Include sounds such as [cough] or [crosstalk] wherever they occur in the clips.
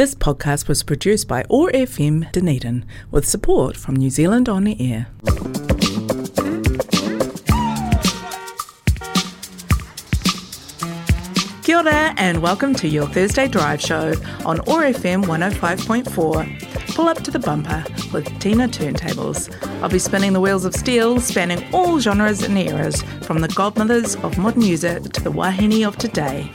This podcast was produced by OAR FM Dunedin with support from New Zealand On Air. Kia ora and welcome to your Thursday Drive Show on OAR FM 105.4. Pull up to the bumper with Tina Turntables. I'll be spinning the wheels of steel, spanning all genres and eras, from the godmothers of modern music to the wahine of today.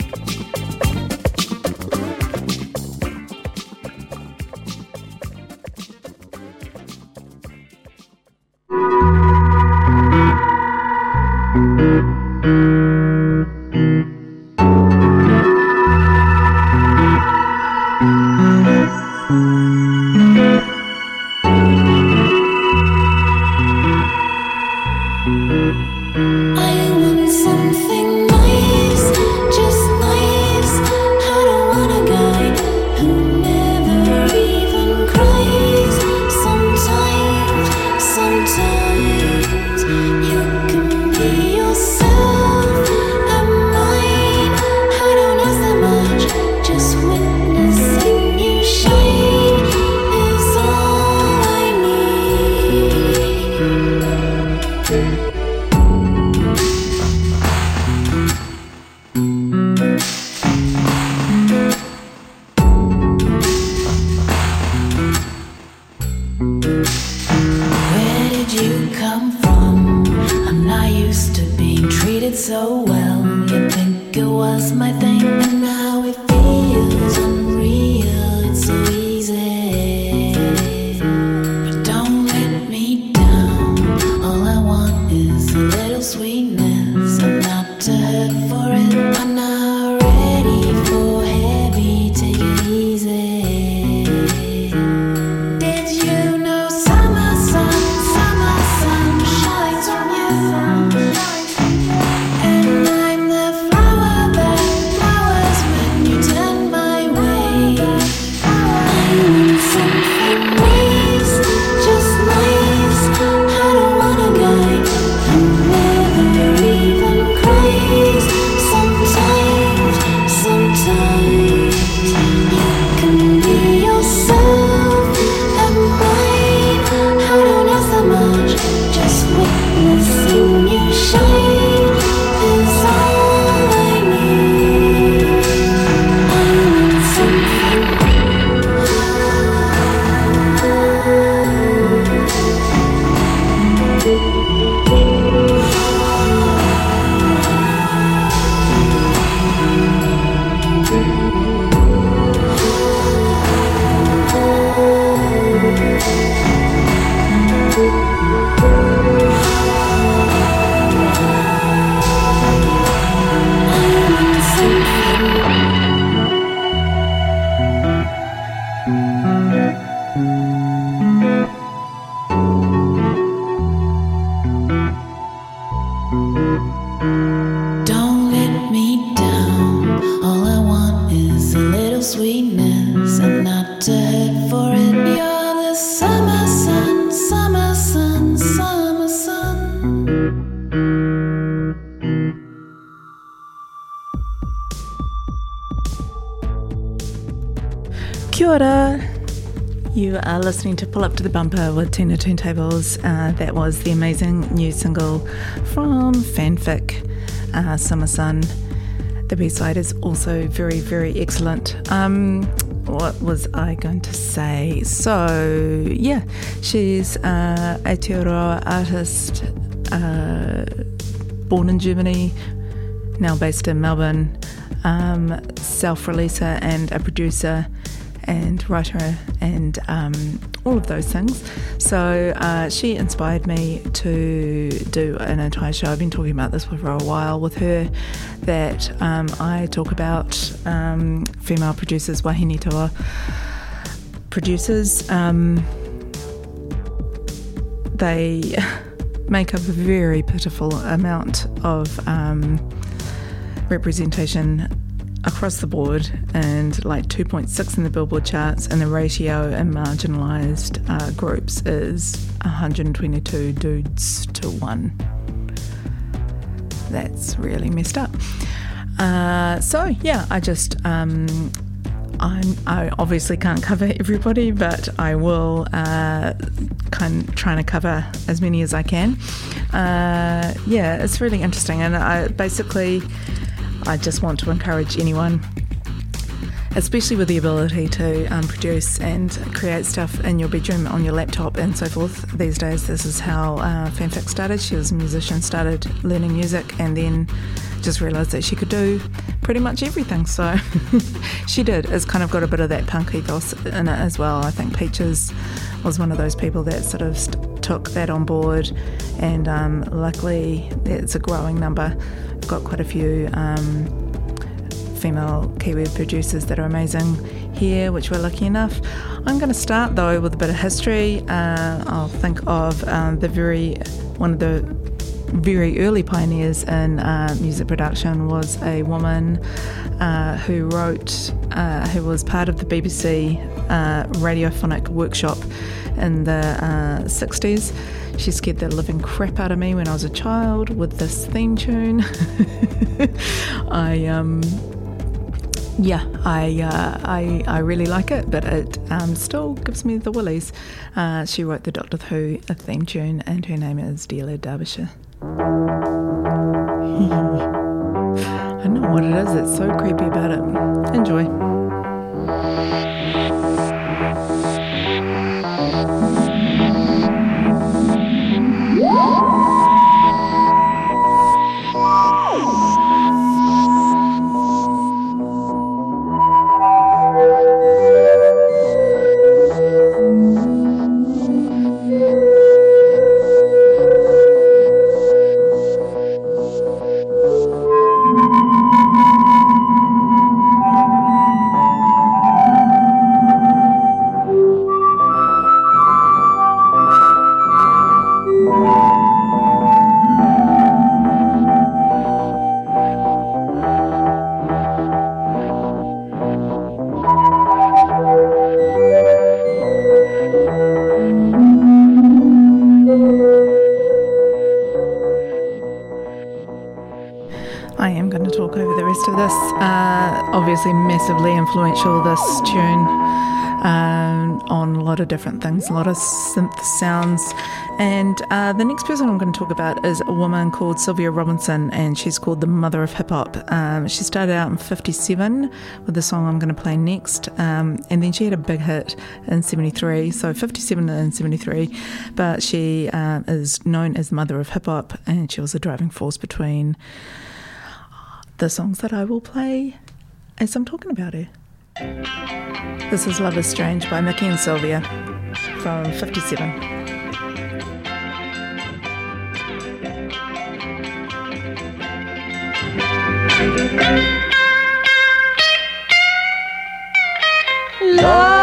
Kia ora. You are listening to Pull Up to the Bumper with Tina Turntables. Uh, that was the amazing new single from Fanfickk, uh, Summer Sun. The B side is also very, very excellent. Um, what was I going to say? So, yeah, she's uh, a Aotearoa artist, uh, born in Germany, now based in Melbourne, um, self releaser and a producer and writer and um, all of those things. So uh, she inspired me to do an entire show. I've been talking about this for a while with her that um, I talk about um, female producers, wahine toa producers. Um, they [laughs] make up a very pitiful amount of um, representation across the board and like 2.6 in the Billboard charts, and the ratio in marginalised uh, groups is 122 dudes to one. That's really messed up. Uh, so, yeah, I just. Um, I'm, i obviously can't cover [laughs] everybody, but I will uh, kind of trying to cover as many as I can. Uh, yeah, it's really interesting, and I basically I just want to encourage anyone especially with the ability to um, produce and create stuff in your bedroom on your laptop and so forth. These days, this is how uh, Fanfickk started. She was a musician, started learning music, and then just realised that she could do pretty much everything. So [laughs] she did. It's kind of got a bit of that punk ethos in it as well. I think Peaches was one of those people that sort of st- took that on board, and um, luckily it's a growing number. I've got quite a few. Um, female Kiwi producers that are amazing here, which we're lucky enough. I'm going to start though with a bit of history. Uh, I'll think of um, the very one of the very early pioneers in uh, music production was a woman uh, who wrote, uh, who was part of the BBC uh, radiophonic workshop in the 60s. She scared the living crap out of me when I was a child with this theme tune. [laughs] I um, yeah, I, uh, I, I really like it, but it um, still gives me the willies. Uh, she wrote the Doctor Who a theme tune, and her name is Delia Derbyshire. [laughs] I know what it is, it's so creepy about it. Enjoy. Massively influential, this tune, um, on a lot of different things, a lot of synth sounds. And uh, the next person I'm going to talk about is a woman called Sylvia Robinson, and she's called the mother of hip hop. Um, she started out in 57 with the song I'm going to play next, um, and then she had a big hit in 73, so 57 and 73. But she uh, is known as the mother of hip hop, and she was a driving force between the songs that I will play as I'm talking about her. This is Love is Strange by Mickey and Sylvia from 57. Love,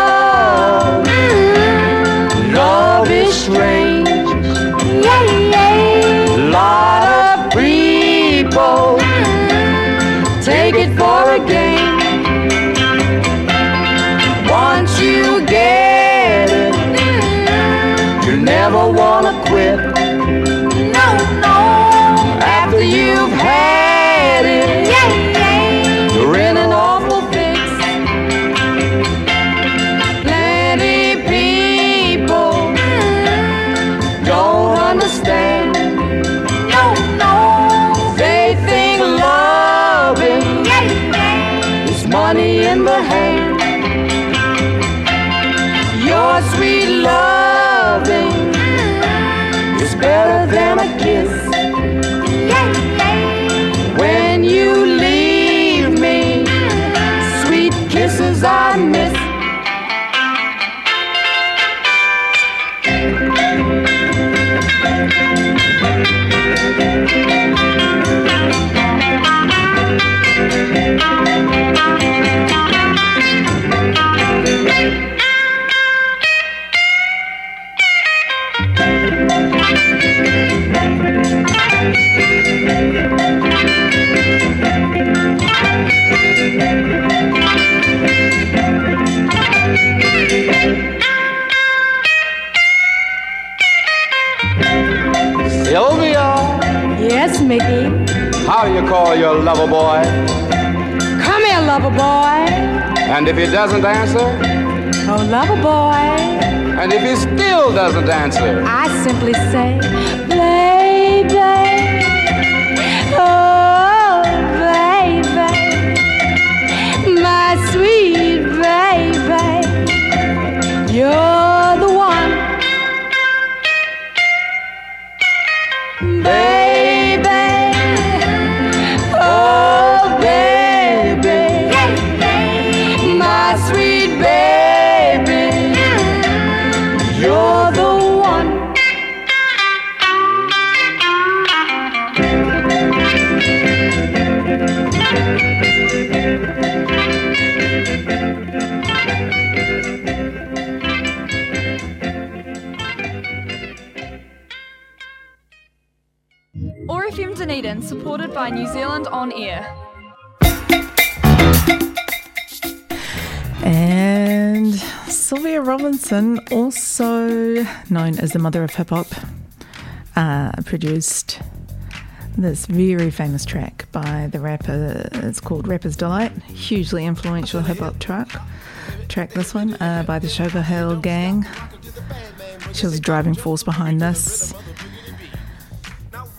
Robinson, also known as the mother of hip hop, uh, produced this very famous track by the rapper. It's called Rapper's Delight. Hugely influential hip hop track. Track this one uh, by the Sugarhill Gang. She was the driving force behind this.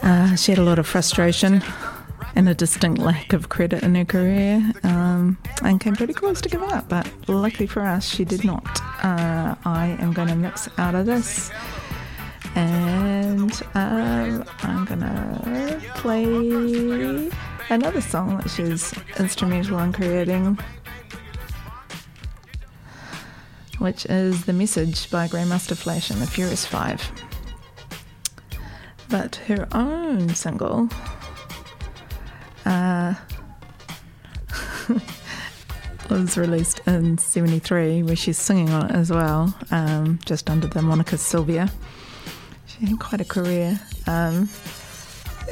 Uh, she had a lot of frustration and a distinct lack of credit in her career um, and came pretty close to giving up, but luckily for us, she did not. Uh, I am going to mix out of this and um, I'm going to play another song that she's instrumental in creating. Which is The Message by Grandmaster Flash and the Furious Five. But her own single uh, [laughs] was released in 73 where she's singing on it as well um, just under the moniker sylvia she had quite a career um,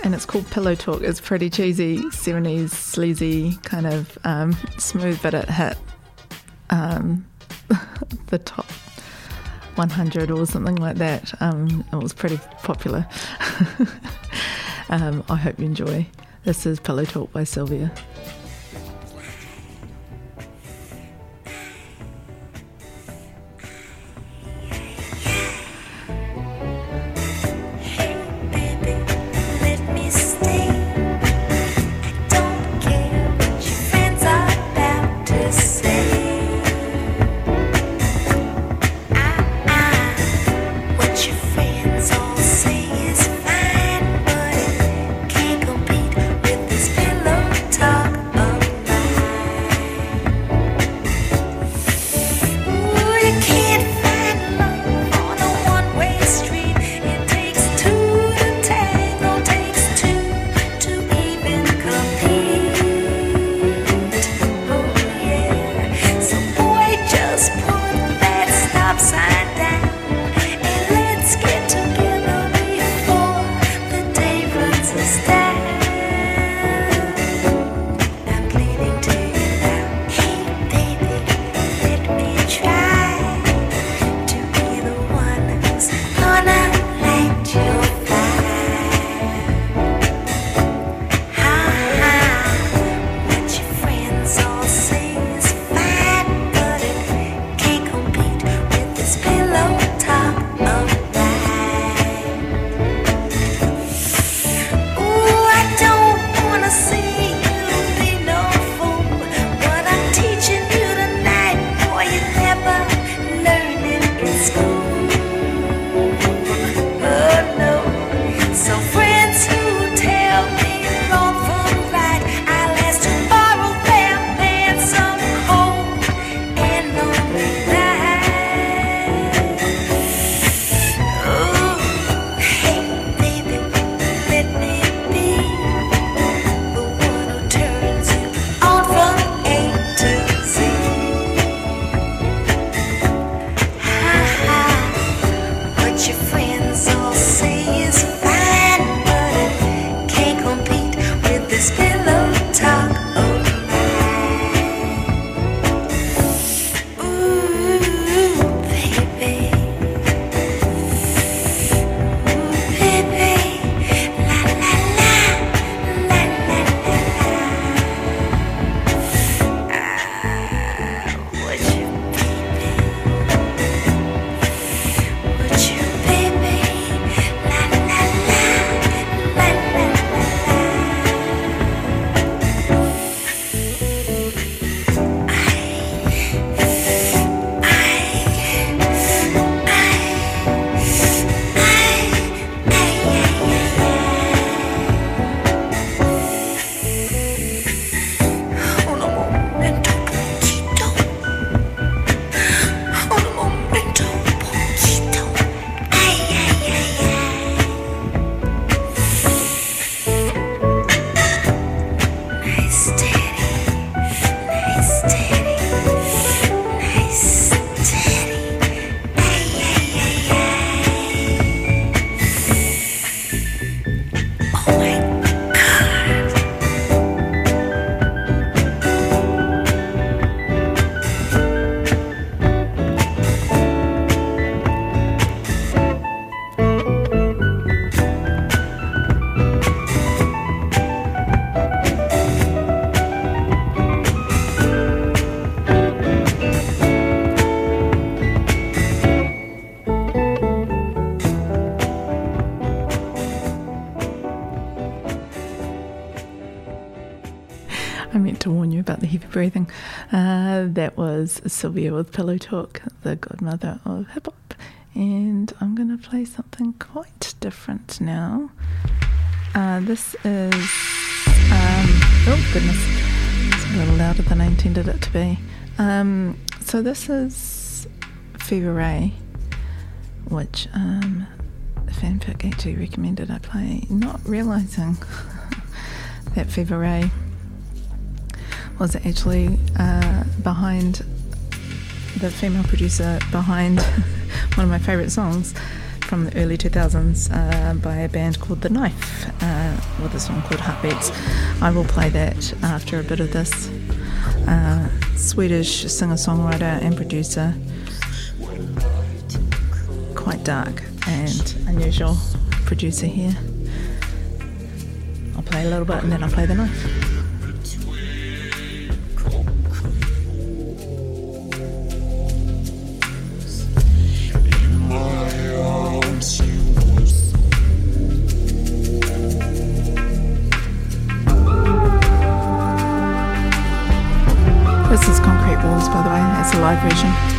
and it's called pillow talk. It's pretty cheesy 70s sleazy kind of um, smooth but it hit um, [laughs] the top 100 or something like that. Um, it was pretty popular. [laughs] Um, i hope you enjoy this is Pillow Talk by Sylvia. Breathing. Uh, that was Sylvia with Pillow Talk, the godmother of hip hop. And I'm going to play something quite different now. Uh, this is. Um, oh, goodness. It's a little louder than I intended it to be. Um, so, this is Fever Ray, which um, Fanfickk actually recommended I play, not realizing [laughs] that Fever Ray was actually uh, behind the female producer behind [laughs] one of my favourite songs from the early 2000s uh, by a band called The Knife uh, with a song called Heartbeats. I will play that after a bit of this. Uh, Swedish singer songwriter and producer, quite dark and unusual producer here. I'll play a little bit and then I'll play The Knife. By the way. It's a live version.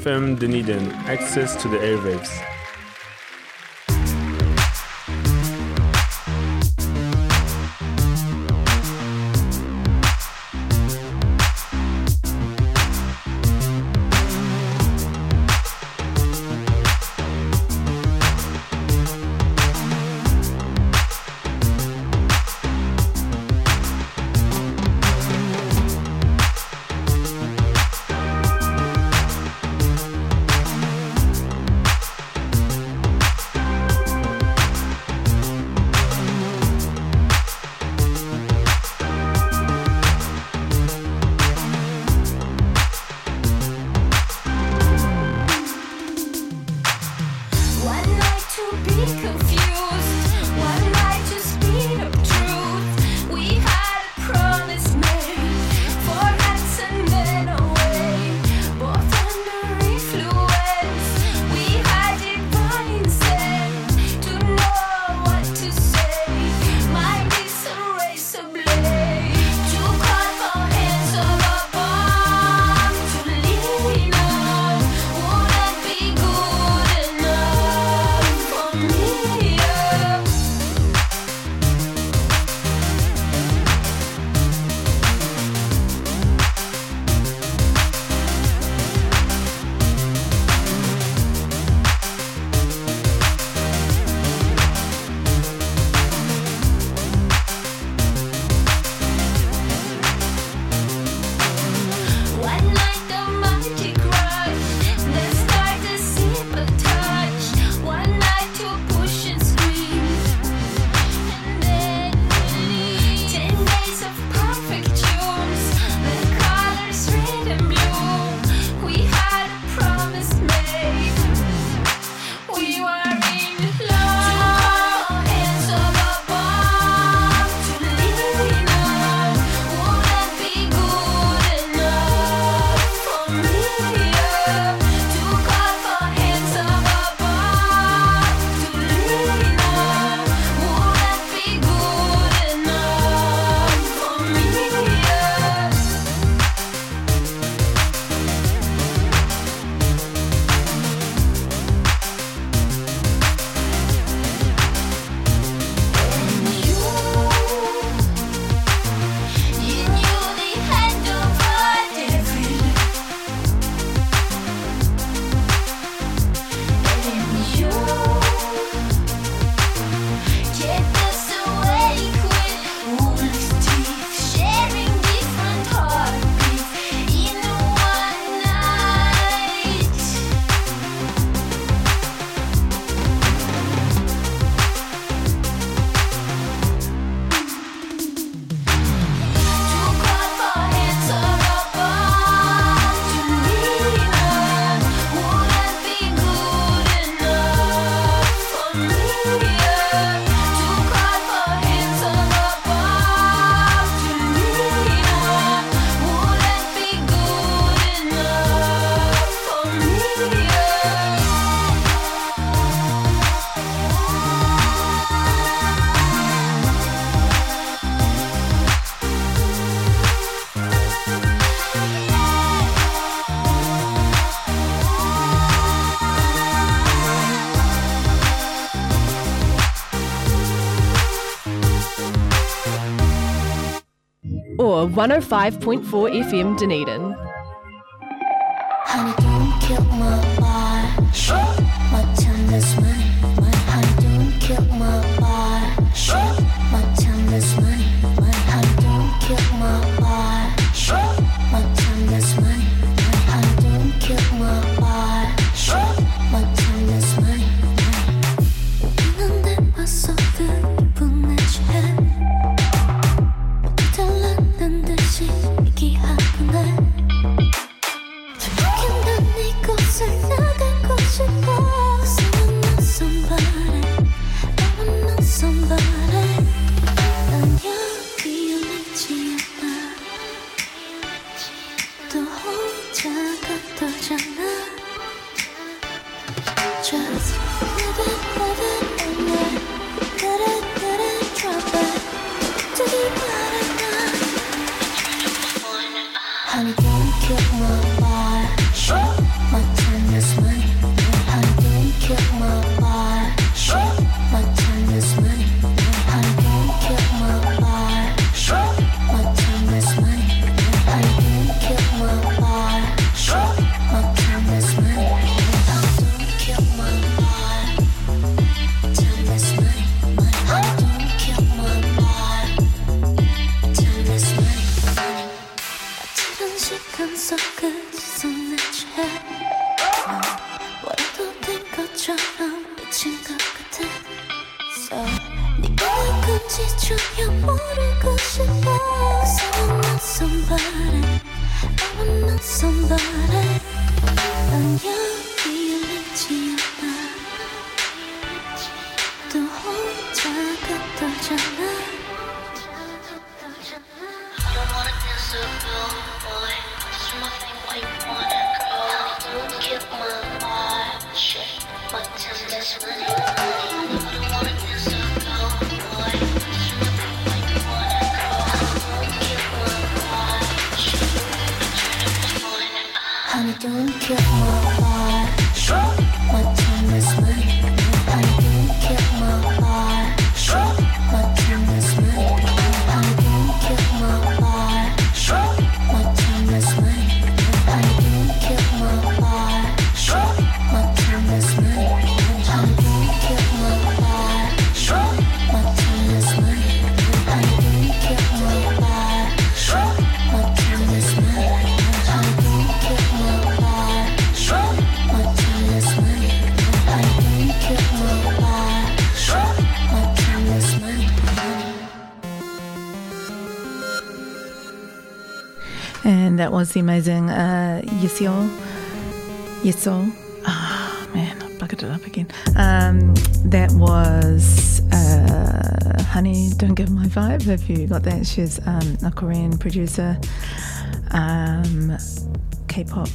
FM Dunedin, access to the airwaves. 105.4 FM Dunedin. Was the amazing uh, Yesio. Yeso. Ah, man, I bucketed it up again. Um, that was uh, Honey, Don't Give My Vibe. If you got that, she's um, a Korean producer, um, K pop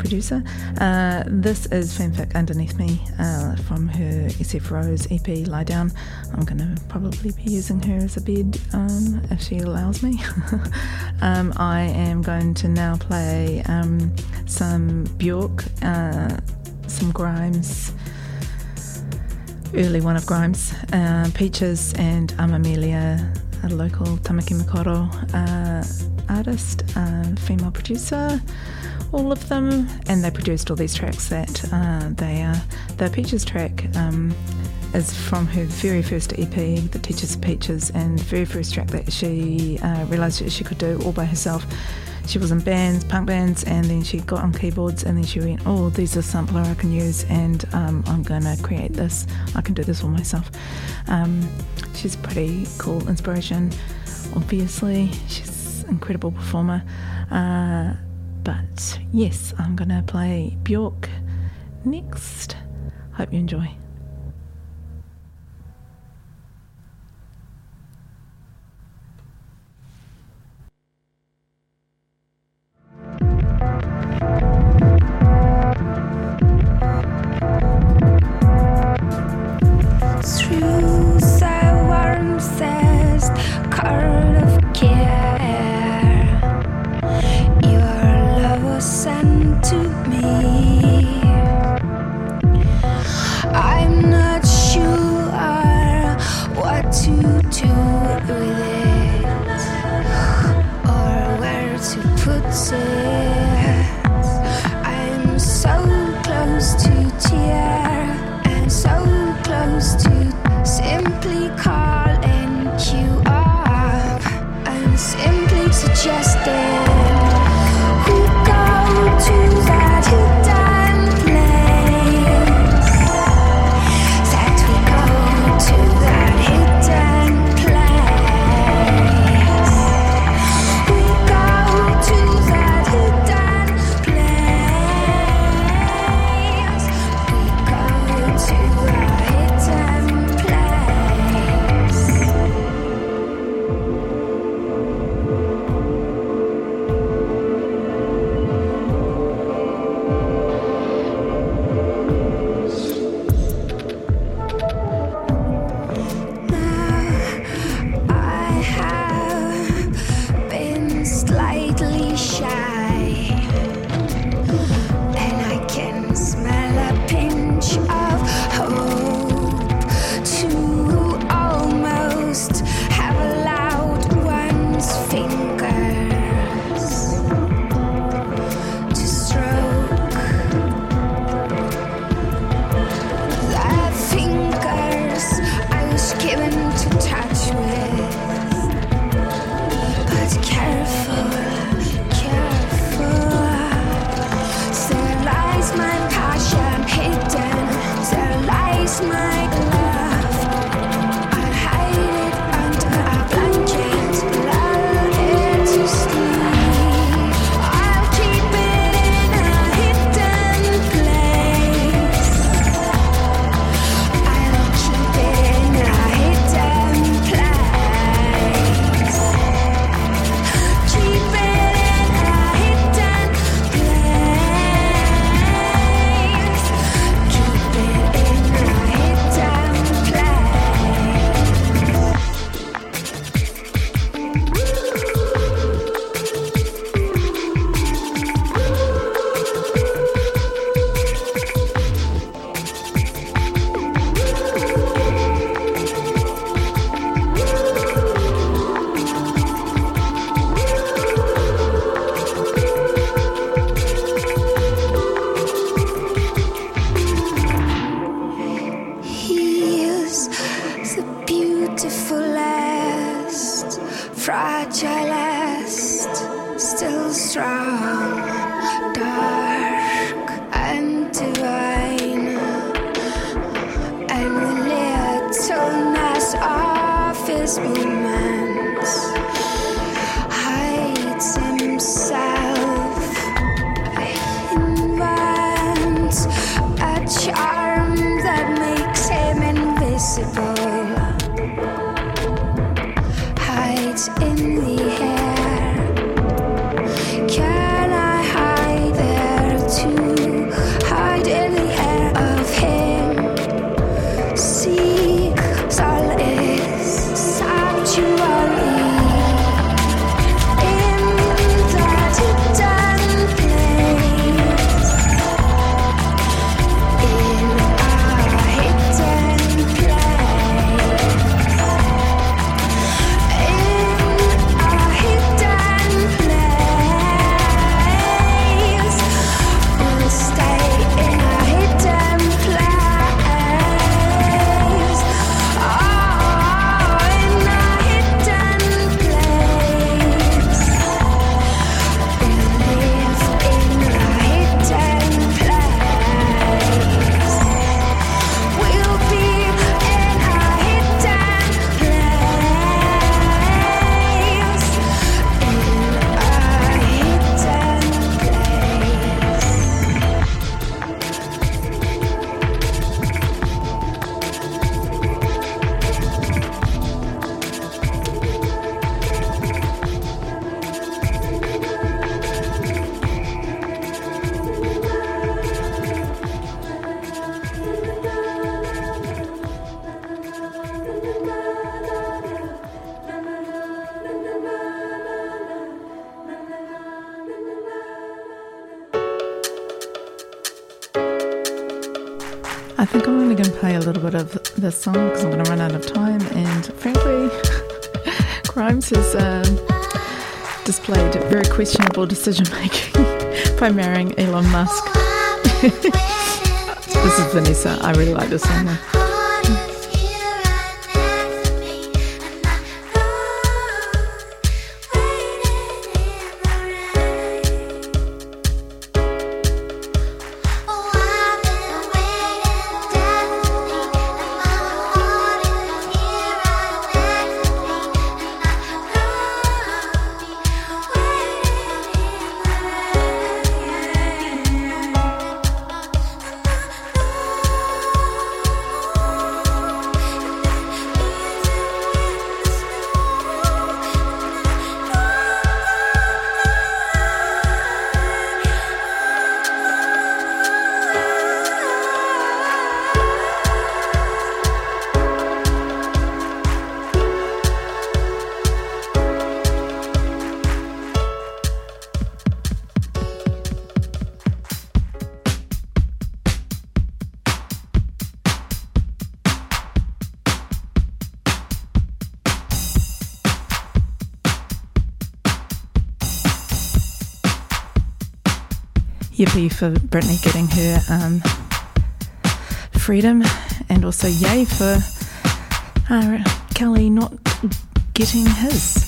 producer. Uh, this is Fanfickk underneath me uh, from her SF Rose EP Lie Down. I'm going to probably be using her as a bed um, if she allows me. [laughs] um, I am going to now play um, some Bjork, uh, some Grimes. Early one of Grimes, uh, Peaches, and Amamelia, a local Tamaki Makaurau uh, artist, uh, female producer all of them, and they produced all these tracks that uh, they are. The Peaches track um, is from her very first EP, The Teachers of Peaches, and very first track that she uh, realised she could do all by herself. She was in bands, punk bands, and then she got on keyboards, and then she went, "Oh, these are sampler I can use, and um, I'm gonna create this. I can do this all myself." Um, she's pretty cool inspiration. Obviously, she's incredible performer. Uh, but yes, I'm going to play Bjork next. Hope you enjoy. Played very questionable decision making [laughs] by marrying Elon Musk. [laughs] this is Vanessa. I really like this song. yippee for Britney getting her um, freedom, and also yay for uh, Kelly not getting his.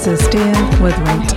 This is Estere with Rent.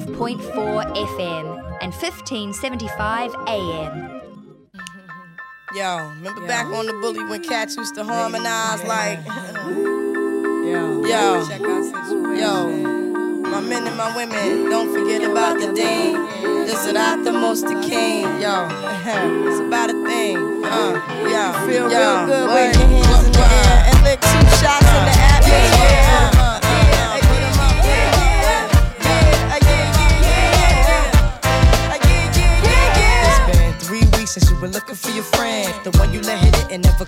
105.4 FM and 1575 AM. Yo, remember back on the bully when cats used to harmonize like, [laughs] yo, yo, yo. My men and my women, don't forget about the dean. This is not the most the king, yo. [laughs] It's about a thing, uh, yo. Feel yo. real good, wave your hands in the air and lick two shots in the atmosphere.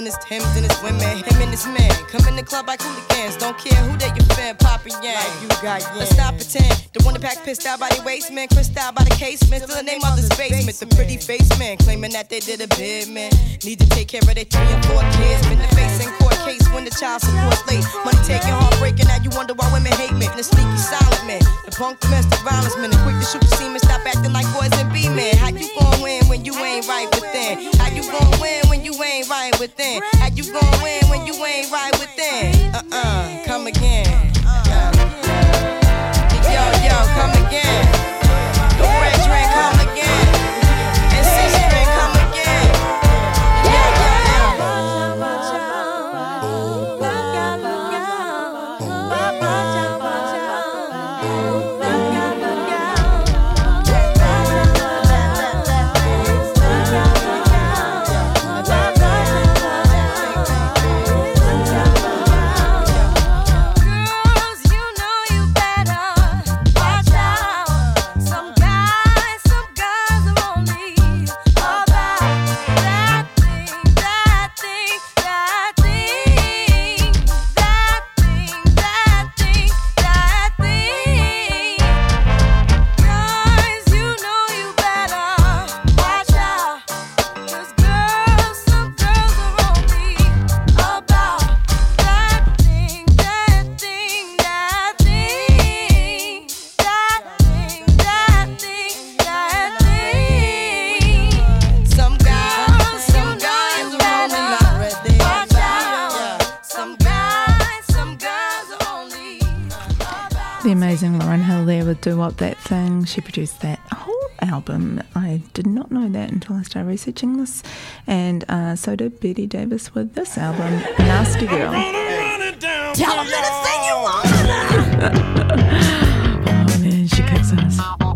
And his Timbs and his women. Him and his men come in the club like hooligans. Don't care who they you fan, Papa Yang. Like you got Let's not pretend. The one that pack pissed out by the waistman, crissed out by the casement. Still the name of this basement. The pretty face man claiming that they did a bid, man. Need to take care of their three and four kids. Been the face in court case when the child support late. Money taking, heartbreaking. Now you wonder why women hate me. The sneaky silent man. The punk domestic violence man. The quick to shoot the semen. Stop acting like boys and be men. How you gon' win when you ain't right within? How you gon' win when you ain't right within? How you gon' win when you ain't right within? Uh uh, come again. Come again. She produced that whole album. I did not know that until I started researching this. And uh, so did Betty Davis with this album, Nasty Girl. Tell them anything you want. [laughs] Oh man, she kicks ass.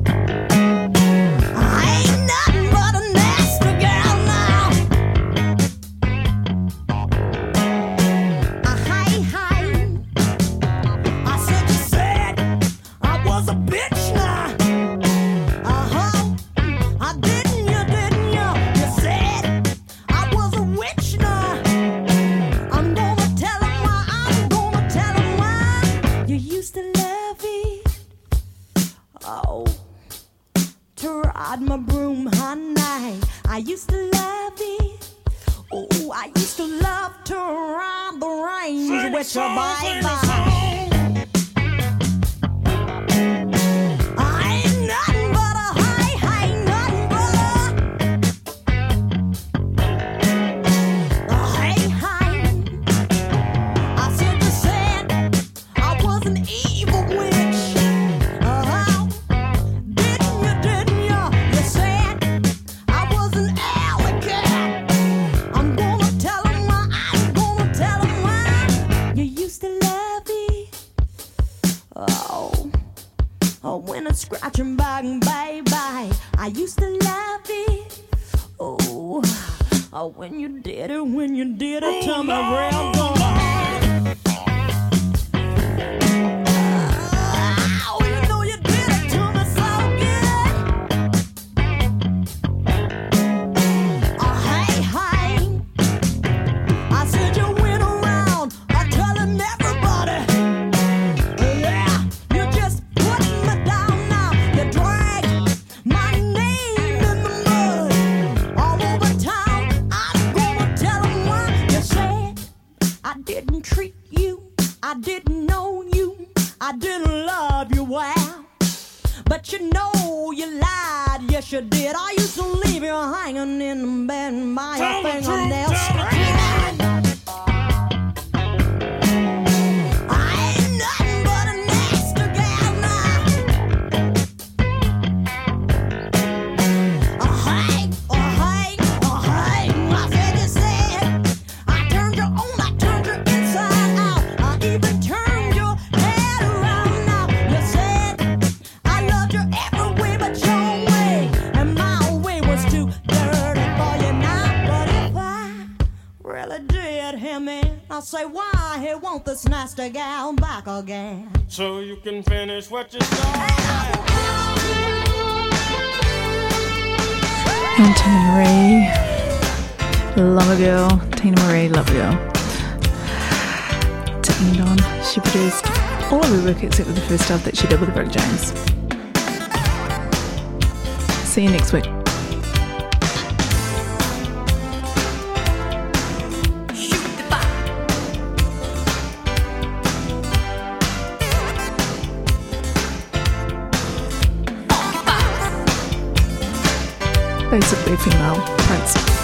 I used to love it. Oh, I used to love to ride the range with your baby. I when you did it, when you did it to me real to snatch gal back again. So you can finish what you started. Anton Ray, long ago. Teena Marie, long ago. Taking it on, she produced all of her work except for the first stuff that she did with Rick James. See you next week. basically female prince.